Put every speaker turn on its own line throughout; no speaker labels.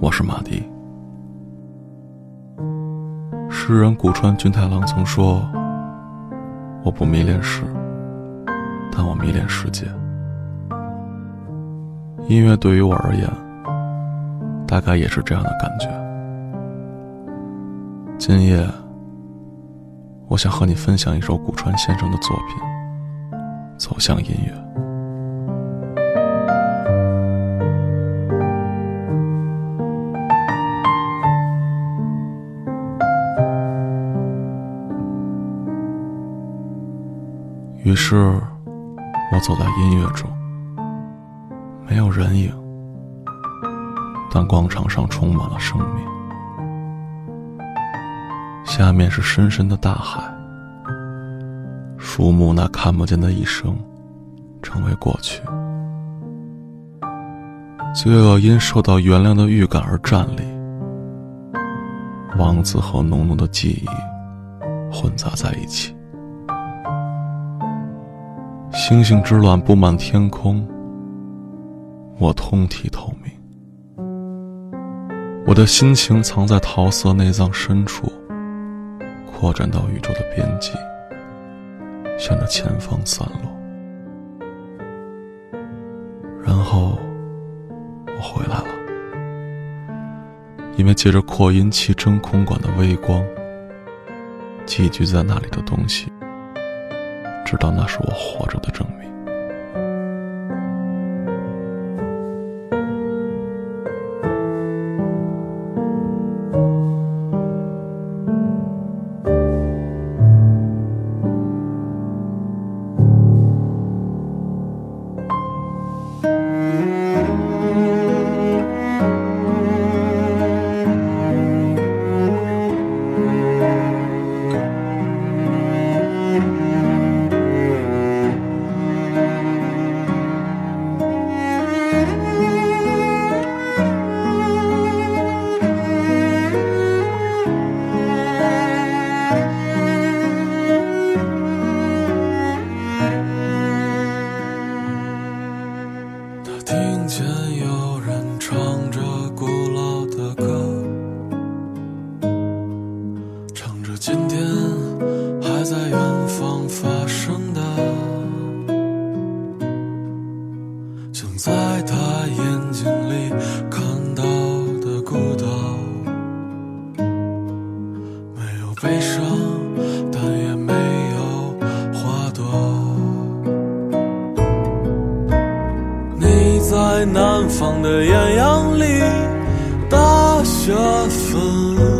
我是马迪。诗人古川俊太郎曾说：“我不迷恋诗，但我迷恋世界。音乐对于我而言，大概也是这样的感觉。今夜，我想和你分享一首古川先生的作品《走向音乐》。”于是，我走在音乐中，没有人影，但广场上充满了生命。下面是深深的大海，树木那看不见的一生，成为过去。罪恶因受到原谅的预感而站立，王子和浓浓的记忆混杂在一起。星星之卵布满天空，我通体透明。我的心情藏在桃色内脏深处，扩展到宇宙的边际，向着前方散落。然后我回来了，因为借着扩音器真空管的微光，寄居在那里的东西。知道那是我活着的证明。
今天还在远方发生的
想
在他
眼
睛里看到的孤岛
没
有悲伤但也没有花朵。你在南方的艳阳里大雪纷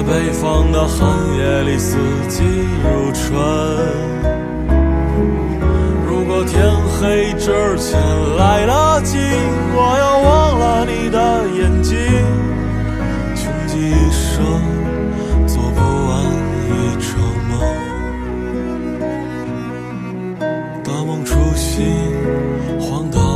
在北方的寒夜里，四季如春。如果天黑之前来得及，我要忘了你的眼睛。穷极一生，做不完一场梦。大梦初醒，荒岛。